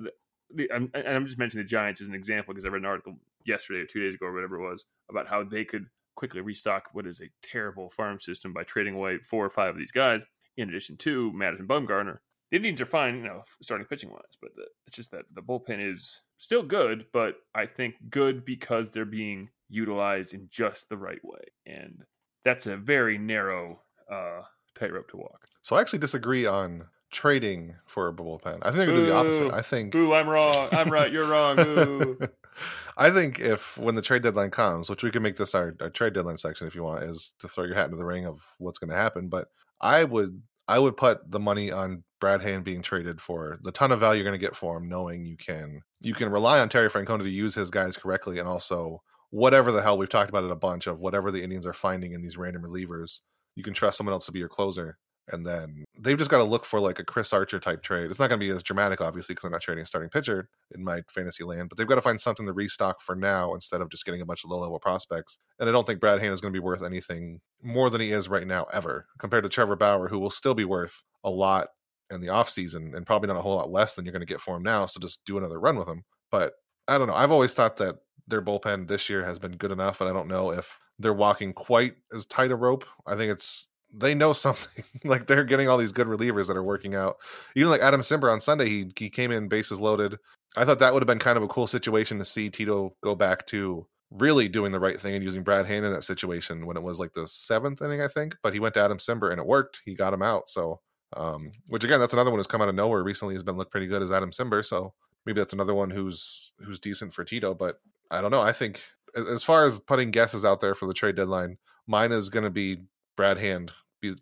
the, I'm, I'm just mentioning the Giants as an example because I read an article yesterday or two days ago or whatever it was about how they could quickly restock what is a terrible farm system by trading away four or five of these guys. In addition to Madison Bumgarner, the Indians are fine, you know, starting pitching wise, but the, it's just that the bullpen is still good, but I think good because they're being utilized in just the right way, and that's a very narrow uh, tightrope to walk. So I actually disagree on trading for a bullpen. I think they're to do the opposite. I think. Boo! I'm wrong. I'm right. You're wrong. Boo. I think if when the trade deadline comes, which we can make this our, our trade deadline section if you want, is to throw your hat into the ring of what's going to happen. But I would I would put the money on Brad Hand being traded for the ton of value you're going to get for him, knowing you can you can rely on Terry Francona to use his guys correctly, and also whatever the hell we've talked about it a bunch of whatever the Indians are finding in these random relievers, you can trust someone else to be your closer and then they've just got to look for like a Chris Archer type trade. It's not going to be as dramatic, obviously, because I'm not trading a starting pitcher in my fantasy land, but they've got to find something to restock for now instead of just getting a bunch of low level prospects. And I don't think Brad Hand is going to be worth anything more than he is right now, ever, compared to Trevor Bauer, who will still be worth a lot in the offseason and probably not a whole lot less than you're going to get for him now. So just do another run with him. But I don't know. I've always thought that their bullpen this year has been good enough, and I don't know if they're walking quite as tight a rope. I think it's they know something. like they're getting all these good relievers that are working out. Even like Adam Cimber on Sunday, he he came in bases loaded. I thought that would have been kind of a cool situation to see Tito go back to really doing the right thing and using Brad Hand in that situation when it was like the seventh inning, I think. But he went to Adam Cimber and it worked. He got him out. So, um, which again, that's another one who's come out of nowhere recently. Has been looked pretty good as Adam Cimber. So maybe that's another one who's who's decent for Tito. But I don't know. I think as far as putting guesses out there for the trade deadline, mine is going to be Brad Hand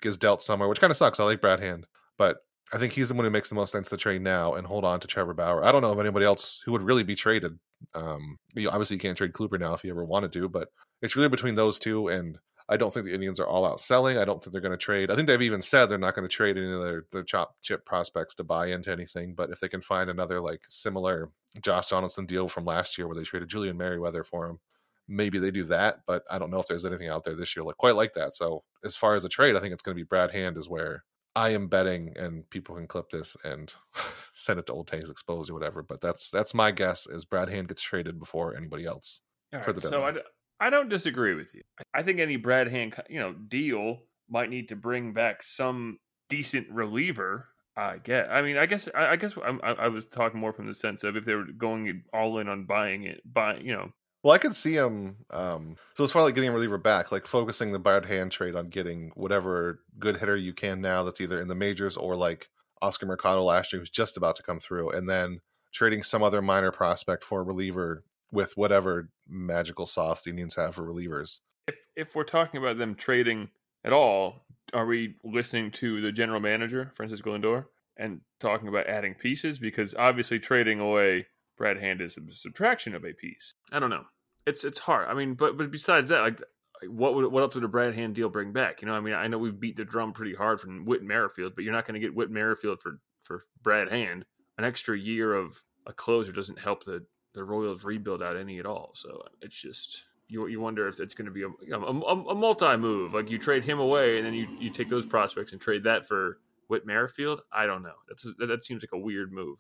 gets dealt somewhere, which kind of sucks. I like Brad Hand, but I think he's the one who makes the most sense to trade now and hold on to Trevor Bauer. I don't know of anybody else who would really be traded. Um, you obviously, you can't trade Kluber now if you ever wanted to, but it's really between those two. And I don't think the Indians are all out selling. I don't think they're going to trade. I think they've even said they're not going to trade any of their, their chop chip prospects to buy into anything. But if they can find another like similar Josh Donaldson deal from last year where they traded Julian Merryweather for him, maybe they do that, but I don't know if there's anything out there this year like quite like that. So as far as a trade, I think it's going to be Brad Hand is where I am betting, and people can clip this and send it to Old Takes Exposed or whatever. But that's that's my guess is Brad Hand gets traded before anybody else All for right, the deadline. So I, I don't disagree with you. I think any Brad Hand you know deal might need to bring back some decent reliever I get. I mean, I guess. I, I guess I, I was talking more from the sense of if they were going all in on buying it, buying, you know, well, I could see him. Um, so as far like getting a reliever back, like focusing the Brad Hand trade on getting whatever good hitter you can now that's either in the majors or like Oscar Mercado last year, who's just about to come through, and then trading some other minor prospect for a reliever with whatever magical sauce the Indians have for relievers. If if we're talking about them trading at all, are we listening to the general manager, Francisco Lindor, and talking about adding pieces? Because obviously trading away Brad Hand is a subtraction of a piece. I don't know it's it's hard. I mean, but but besides that, like what would what else would a Brad Hand deal bring back? You know, I mean, I know we beat the drum pretty hard from Whit Merrifield, but you're not going to get Whit Merrifield for for Brad Hand. An extra year of a closer doesn't help the the Royals rebuild out any at all. So it's just you you wonder if it's going to be a, know, a, a multi move. Like you trade him away, and then you you take those prospects and trade that for Whit Merrifield. I don't know. That's that seems like a weird move.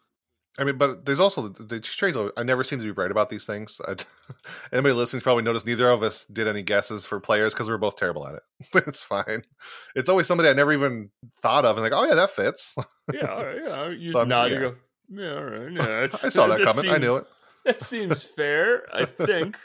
I mean, but there's also the, the trades. I never seem to be right about these things. I, anybody listening probably noticed neither of us did any guesses for players because we are both terrible at it. it's fine. It's always somebody I never even thought of, and like, oh yeah, that fits. yeah, yeah. You so nod, yeah. you go, Yeah, all right. Yeah, I saw that coming. I knew it. That seems fair. I think.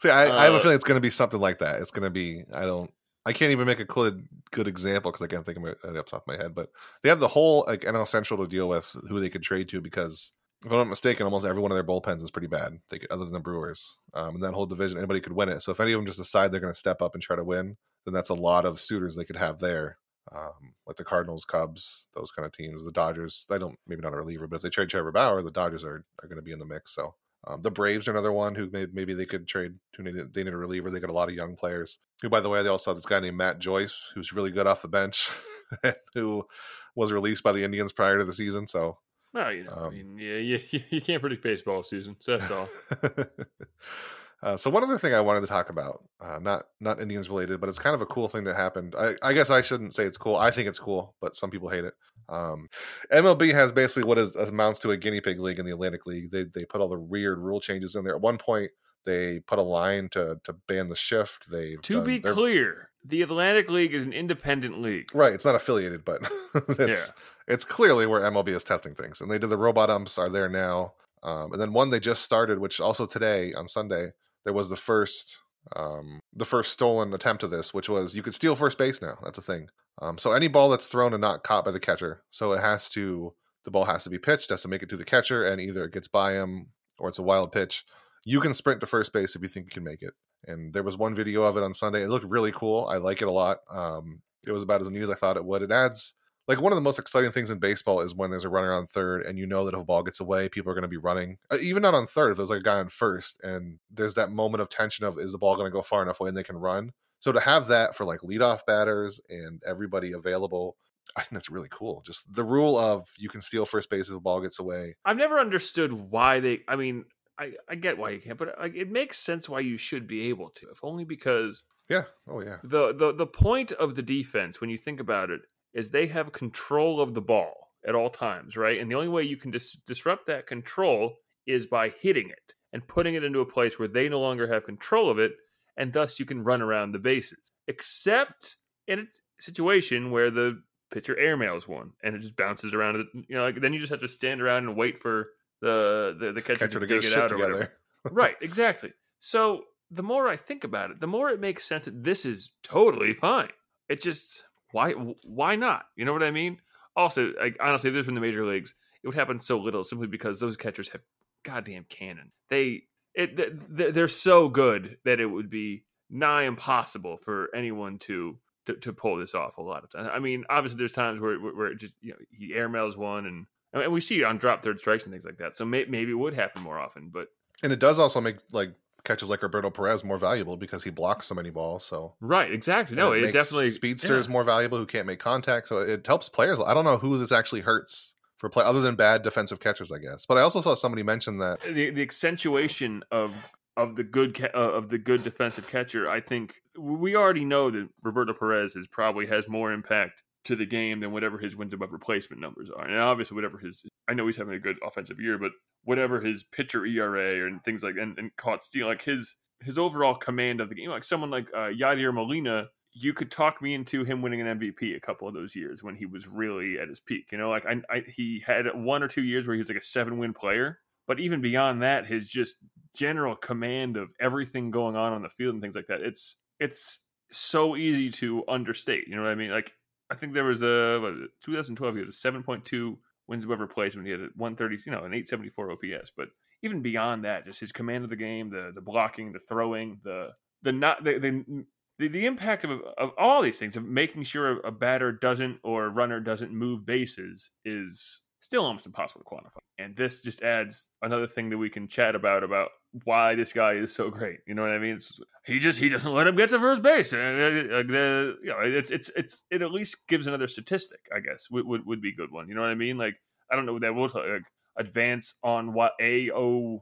See, I, I have a Uh, feeling it's going to be something like that. It's going to be. I don't. I can't even make a good good example because I can't think of it off top of my head. But they have the whole like NL Central to deal with who they could trade to because if I'm not mistaken, almost every one of their bullpens is pretty bad. They other than the Brewers, um, and that whole division, anybody could win it. So if any of them just decide they're going to step up and try to win, then that's a lot of suitors they could have there. Um, like the Cardinals, Cubs, those kind of teams. The Dodgers, they don't maybe not a reliever, but if they trade Trevor Bauer, the Dodgers are are going to be in the mix. So um, the Braves are another one who may, maybe they could trade. Who need they need a reliever? They got a lot of young players. Who, by the way, they also have this guy named Matt Joyce, who's really good off the bench, who was released by the Indians prior to the season. So Well, you know, I Um, mean, yeah, you, you can't predict baseball season, so that's all. uh, so one other thing I wanted to talk about, uh, not not Indians related, but it's kind of a cool thing that happened. I, I guess I shouldn't say it's cool. I think it's cool, but some people hate it. Um, MLB has basically what is amounts to a guinea pig league in the Atlantic League. They they put all the weird rule changes in there. At one point, they put a line to to ban the shift. They To be clear, the Atlantic League is an independent league. Right, it's not affiliated, but it's it's clearly where MLB is testing things. And they did the robot umps are there now. Um, and then one they just started, which also today on Sunday there was the first um, the first stolen attempt of this, which was you could steal first base now. That's a thing. Um, so any ball that's thrown and not caught by the catcher, so it has to the ball has to be pitched, has to make it to the catcher, and either it gets by him or it's a wild pitch. You can sprint to first base if you think you can make it. And there was one video of it on Sunday. It looked really cool. I like it a lot. Um, it was about as neat as I thought it would. It adds like one of the most exciting things in baseball is when there's a runner on third and you know that if a ball gets away, people are going to be running. Uh, even not on third, if there's like a guy on first and there's that moment of tension of is the ball going to go far enough away and they can run. So to have that for like leadoff batters and everybody available, I think that's really cool. Just the rule of you can steal first base if the ball gets away. I've never understood why they. I mean, I, I get why you can't, but like, it makes sense why you should be able to, if only because Yeah. Oh yeah. the the the point of the defense, when you think about it, is they have control of the ball at all times, right? And the only way you can dis- disrupt that control is by hitting it and putting it into a place where they no longer have control of it, and thus you can run around the bases. Except in a situation where the pitcher airmails one and it just bounces around. it, You know, like then you just have to stand around and wait for the the, the catcher, Catcher to, to get dig it out together. right, exactly. So the more I think about it, the more it makes sense that this is totally fine. It just why why not? You know what I mean? Also, like honestly, if this in the major leagues, it would happen so little simply because those catchers have goddamn cannon. They it they're so good that it would be nigh impossible for anyone to to, to pull this off a lot of times. I mean, obviously, there's times where where it just you know he airmails one and. And we see on drop third strikes and things like that. So may, maybe it would happen more often, but And it does also make like catches like Roberto Perez more valuable because he blocks so many balls. So Right, exactly. No, it, makes definitely speedsters yeah. more valuable who can't make contact. So it helps players. I don't know who this actually hurts for play other than bad defensive catchers, I guess. But I also saw somebody mention that the, the accentuation of of the good uh, of the good defensive catcher. I think we already know that Roberto Perez is probably has more impact to the game than whatever his wins above replacement numbers are, and obviously whatever his. I know he's having a good offensive year, but whatever his pitcher ERA and things like and, and caught steal, like his his overall command of the game, like someone like uh, Yadier Molina. You could talk me into him winning an MVP a couple of those years when he was really at his peak. You know, like I, I he had one or two years where he was like a seven win player, but even beyond that, his just general command of everything going on on the field and things like that, it's it's so easy to understate. You know what I mean? Like I think there was a what, 2012. He had a 7.2 wins above replacement. He had a 130, you know, an 874 OPS. But even beyond that, just his command of the game, the the blocking, the throwing, the the not the the, the, the impact of of all these things of making sure a batter doesn't or a runner doesn't move bases is still almost impossible to quantify. And this just adds another thing that we can chat about about why this guy is so great. You know what I mean? It's, he just he doesn't let him get to first base. And uh, the, you know, it's it's it's it at least gives another statistic. I guess would would, would be a good one. You know what I mean? Like I don't know that will tell. Like, advance on what AOWPs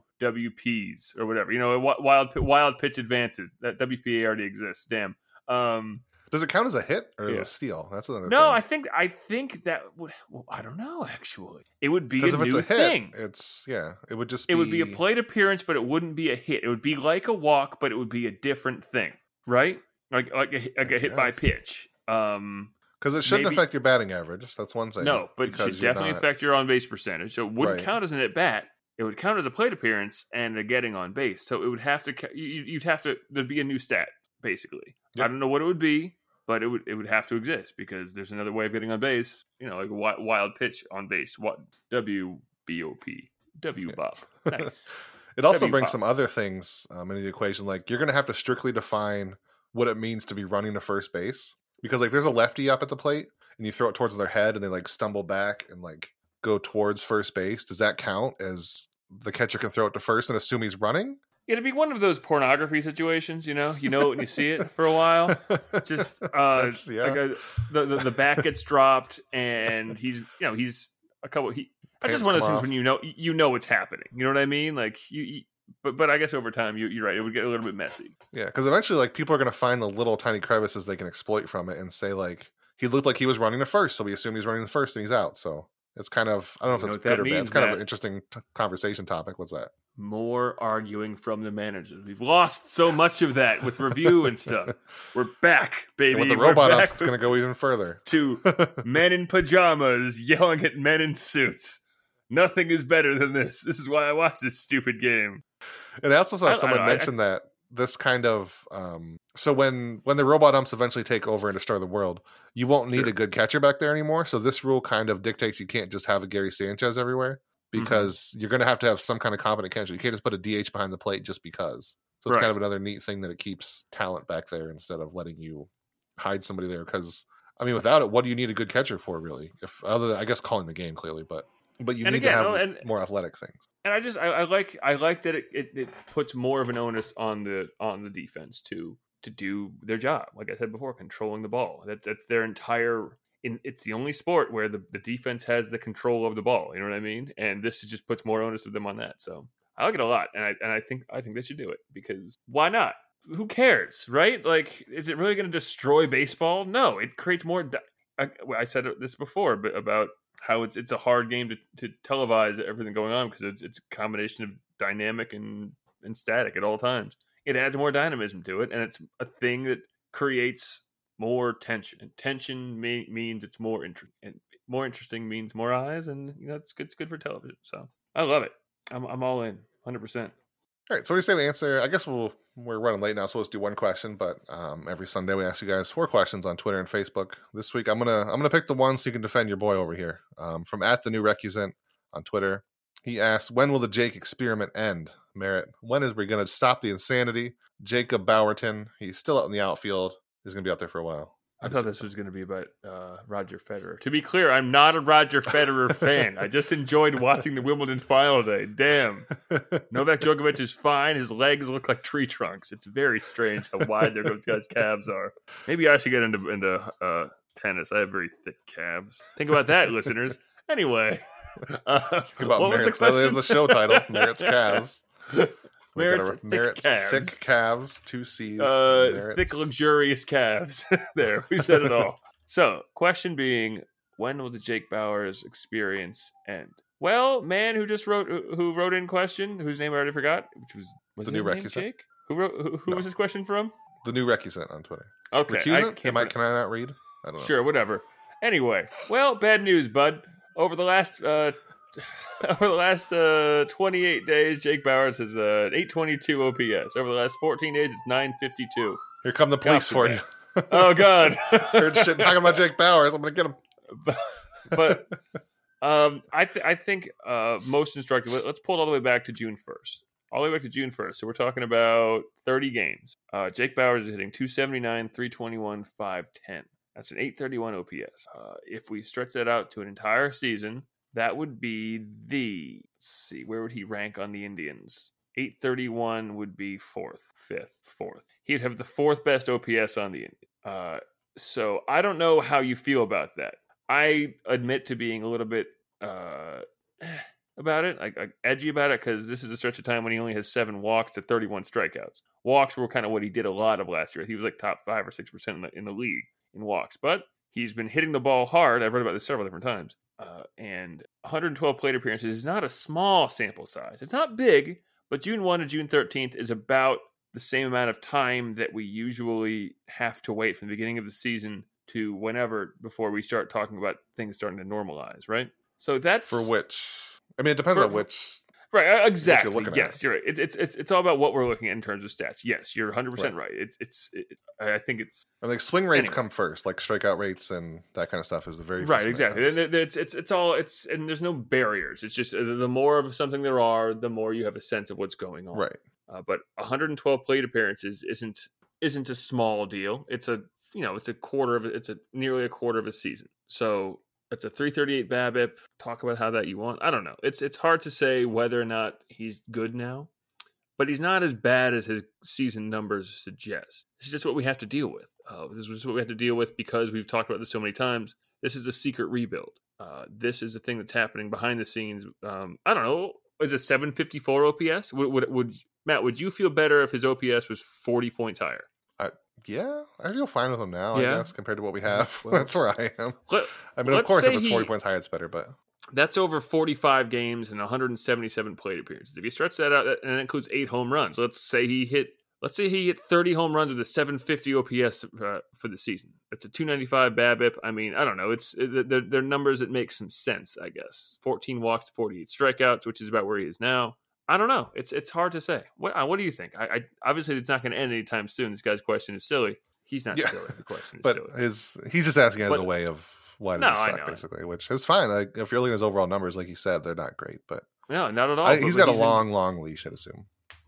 or whatever. You know, wi- wild wild pitch advances. That WPA already exists. Damn. Um, does it count as a hit or Yeah. a steal? That's another no, thing. I think I think that would. Well, I don't know. Actually, it would be a if new it's a hit, thing. it's yeah, it would just It be, would be a plate appearance, but it wouldn't be a hit. It would be like a walk, but it would be a different thing, right? Like like a, like a hit by pitch. Um, Because it shouldn't Maybe- affect your batting average. That's one thing. No, but it should definitely not- affect your on base percentage. So it wouldn't Right. count as an at bat. It would count as a plate appearance and a getting on base. So it would have to. you- You'd have to. There'd be a new stat basically. I don't know what it would be, but it would. It would have to exist because there's another way of getting on base. You know, like a wild pitch on base. What W B O P W Bop. Nice. It also W brings some other things um, into the equation. Like you're going to have to strictly define what it means to be running to first base because like there's a lefty up at the plate and you throw it towards their head and they like stumble back and like go towards first base. Does that count as the catcher can throw it to first and assume he's running? It'd be one of those pornography situations. You know, you know it when you see it for a while. just uh yeah. like a, the, the the back gets dropped and he's you know he's a couple he that's just one of those things off. when you know you know what's happening you know what i mean like you, you but but i guess over time you, you're right it would get a little bit messy Yeah, because eventually, like people are going to find the little tiny crevices they can exploit from it and say like he looked like he was running the first, so we assume he's running the first and he's out. So it's kind of I don't know if know it's good or bad. It's kind of an interesting t- conversation topic. What's that? more arguing from the managers. We've lost so much of that with review and stuff. We're back baby. And with the robot ups, it's going to go even further. to men in pajamas yelling at men in suits. Nothing is better than this. This is why i watch this stupid game. And I also saw I- someone don't know, I- mention that this kind of um, so when when the robot umps eventually take over and destroy the world, you won't need Sure. a good catcher back there anymore. So this rule kind of dictates you can't just have a Gary Sanchez everywhere Mm-hmm. because you're going to have to have some kind of competent catcher. You can't just put a DH behind the plate just because. So it's Right. kind of another neat thing that it keeps talent back there instead of letting you hide somebody there. Because I mean, without it, what do you need a good catcher for really? If other than I guess calling the game clearly, but but you And need again, to have and- more athletic things. and I just I, I like I like that it, it, it puts more of an onus on the on the defense to to do their job. Like I said before, controlling the ball. That, that's their entire. In, it's the only sport where the, the defense has the control of the ball. You know what I mean? And this just puts more onus of them on that. So I like it a lot, and I and I think I think they should do it because why not? Who cares, right? Like, is it really going to destroy baseball? No, it creates more. Di- I, I said this before, but about how it's it's a hard game to, to televise everything going on because it's it's a combination of dynamic and and static at all times. It adds more dynamism to it, and it's a thing that creates more tension. And tension me- means it's more interesting, and more interesting means more eyes, and you know it's good. It's good for television. So I love it. I'm I'm all in, hundred percent. All right, so you say we answer? I guess we'll we're running late now, so let's do one question. But um, every Sunday we ask you guys four questions on Twitter and Facebook. This week I'm gonna I'm gonna pick the one so you can defend your boy over here. Um, from at the new recusant on Twitter, he asks, "When will the Jake experiment end?" Merritt, when is we gonna stop the insanity? Jacob Bowerton, he's still out in the outfield. He's gonna be out there for a while. I thought this was going to be about uh, Roger Federer. To be clear, I'm not a Roger Federer fan. I just enjoyed watching the Wimbledon final today. Damn. Novak Djokovic is fine. His legs look like tree trunks. It's very strange how wide those guys' calves are. Maybe I should get into into uh, tennis. I have very thick calves. Think about that, listeners. Anyway, uh, Think about what was the Merritt's. That is question? the show title. Merritt's calves. Merritt's a- thick Merritt's calves. thick calves, two C's. uh, thick, luxurious calves. there, we've said it all. So, question being, when will the Jake Bauers experience end? Well, man who just wrote who wrote in question, whose name I already forgot, which was was The his new name Recusant? Jake? Who wrote? Who, who No. was this question from? the new recusant on Twitter. Okay, I can't Am I, can I not read? I don't know. Sure, whatever. Anyway, well, bad news, bud. Over the last uh, over the last uh, 28 days, Jake Bauers has uh, 822 OPS. Over the last 14 days, it's 952. Here come the police Gotcha, for man. you. Oh God! Heard shit talking about Jake Bauers. I'm gonna get him. but, but um, I th- I think uh, most instructive. let- Let's pull it all the way back to June first. All the way back to June first. So we're talking about thirty games. Uh, Jake Bauers is hitting 279, 321, 510. That's an 831 OPS. Uh, if we stretch that out to an entire season, that would be the. See, where would he rank on the Indians? 831 would be fourth, fifth, fourth. He'd have the fourth best OPS on the. Uh, so I don't know how you feel about that. I admit to being a little bit uh, about it, like, like edgy about it, because this is a stretch of time when he only has seven walks to 31 strikeouts. Walks were kind of what he did a lot of last year. He was like top five or six percent in the in the league in walks, but he's been hitting the ball hard. I've read about this several different times. Uh, and 112 plate appearances is not a small sample size. It's not big, but June 1 to June 13th is about the same amount of time that we usually have to wait from the beginning of the season to whenever before we start talking about things starting to normalize, right? So that's For which? I mean, it depends For- on which. Right. uh, Exactly. looking Yes, at. you're right. It's, it's it's it's all about what we're looking at in terms of stats. Yes, you're 100 percent Right. right. It's it's it, I think it's I like swing rates Anyway. come first, like strikeout rates and that kind of stuff is the very right exactly and it's it's it's all it's and there's no barriers it's just uh, the more of something there are the more you have a sense of what's going on Right. uh, but 112 plate appearances isn't isn't a small deal it's a you know it's a quarter of it's a nearly a quarter of a season so it's a 338 BABIP. Talk about how that you want. I don't know. It's it's hard to say whether or not he's good now, but he's not as bad as his season numbers suggest. This is just what we have to deal with. Uh, this is what we have to deal with because we've talked about this so many times. This is a secret rebuild. Uh, this is the thing that's happening behind the scenes. Um, I don't know. Is it 754 OPS? Would, would would Matt? Would you feel better if his OPS was 40 points higher? Yeah, I feel fine with him now. Yeah? I guess compared to what we have, Well, that's where I am. Let, I mean, of course, if it's forty he- points higher, it's better. But That's over 45 games and 177 plate appearances. If you stretch that out, and that includes eight home runs, let's say he hit, let's say he hit 30 home runs with a 750 OPS uh, for the season. That's a 295 BABIP. I mean, I don't know. It's they're, they're numbers that make some sense, I guess. 14 walks, 48 strikeouts, which is about where he is now. I don't know. It's it's hard to say. What uh, what do you think? I, I obviously it's not going to end anytime soon. This guy's question is silly. He's not Yeah. silly. The question is but silly. his he's just asking as But- a way of why does No, he suck, basically, which is fine. Like if you're looking at his overall numbers, like you said, they're not great, but No, not at all. I, he's got a been- long, long leash. I'd assume.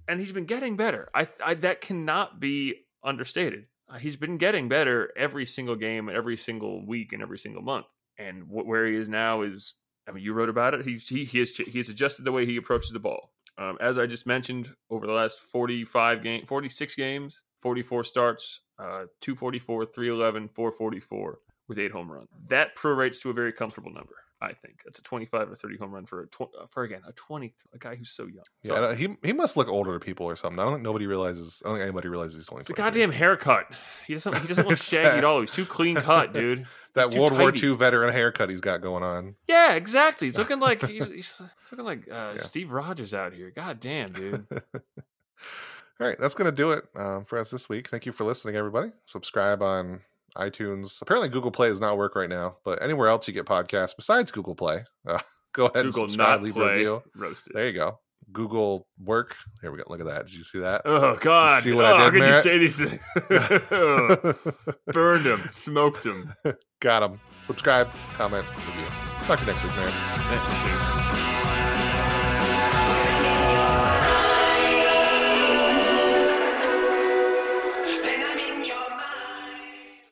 and he's been getting better. I, I that cannot be understated. Uh, he's been getting better every single game, every single week, and every single month. And wh- where he is now is, I mean, you wrote about it. He's he he has he has adjusted the way he approaches the ball. Um, as I just mentioned, over the last forty five game, forty six games, forty four starts, uh, 244, 311, 444 with eight home runs. That prorates to a very comfortable number. I think that's a 25 or 30 home run for a tw- uh, for again a 20 a guy who's so young. Yeah, So- don't- he he must look older to people or something. I don't think nobody realizes. I don't think anybody realizes he's only. It's a 23. goddamn haircut. He doesn't. He doesn't look shaggy that- at all. He's too clean cut, dude. that World War. II veteran haircut he's got going on. Yeah, exactly. He's looking like he's, he's looking like uh, Yeah. Steve Rogers out here. God damn, dude. All right, that's going to do it um, for us this week. Thank you for listening, everybody. Subscribe on iTunes. Apparently, Google Play does not work right now, but anywhere else you get podcasts besides Google Play, uh, go ahead Google and subscribe, not leave a play review. roasted. There you go. Google work. Here we go. Look at that. Did you see that? Oh God! see what oh, I how did, could you say these things? Burned him, smoked him. Got him. Subscribe, comment, review. Talk to you next week, man. Thank you.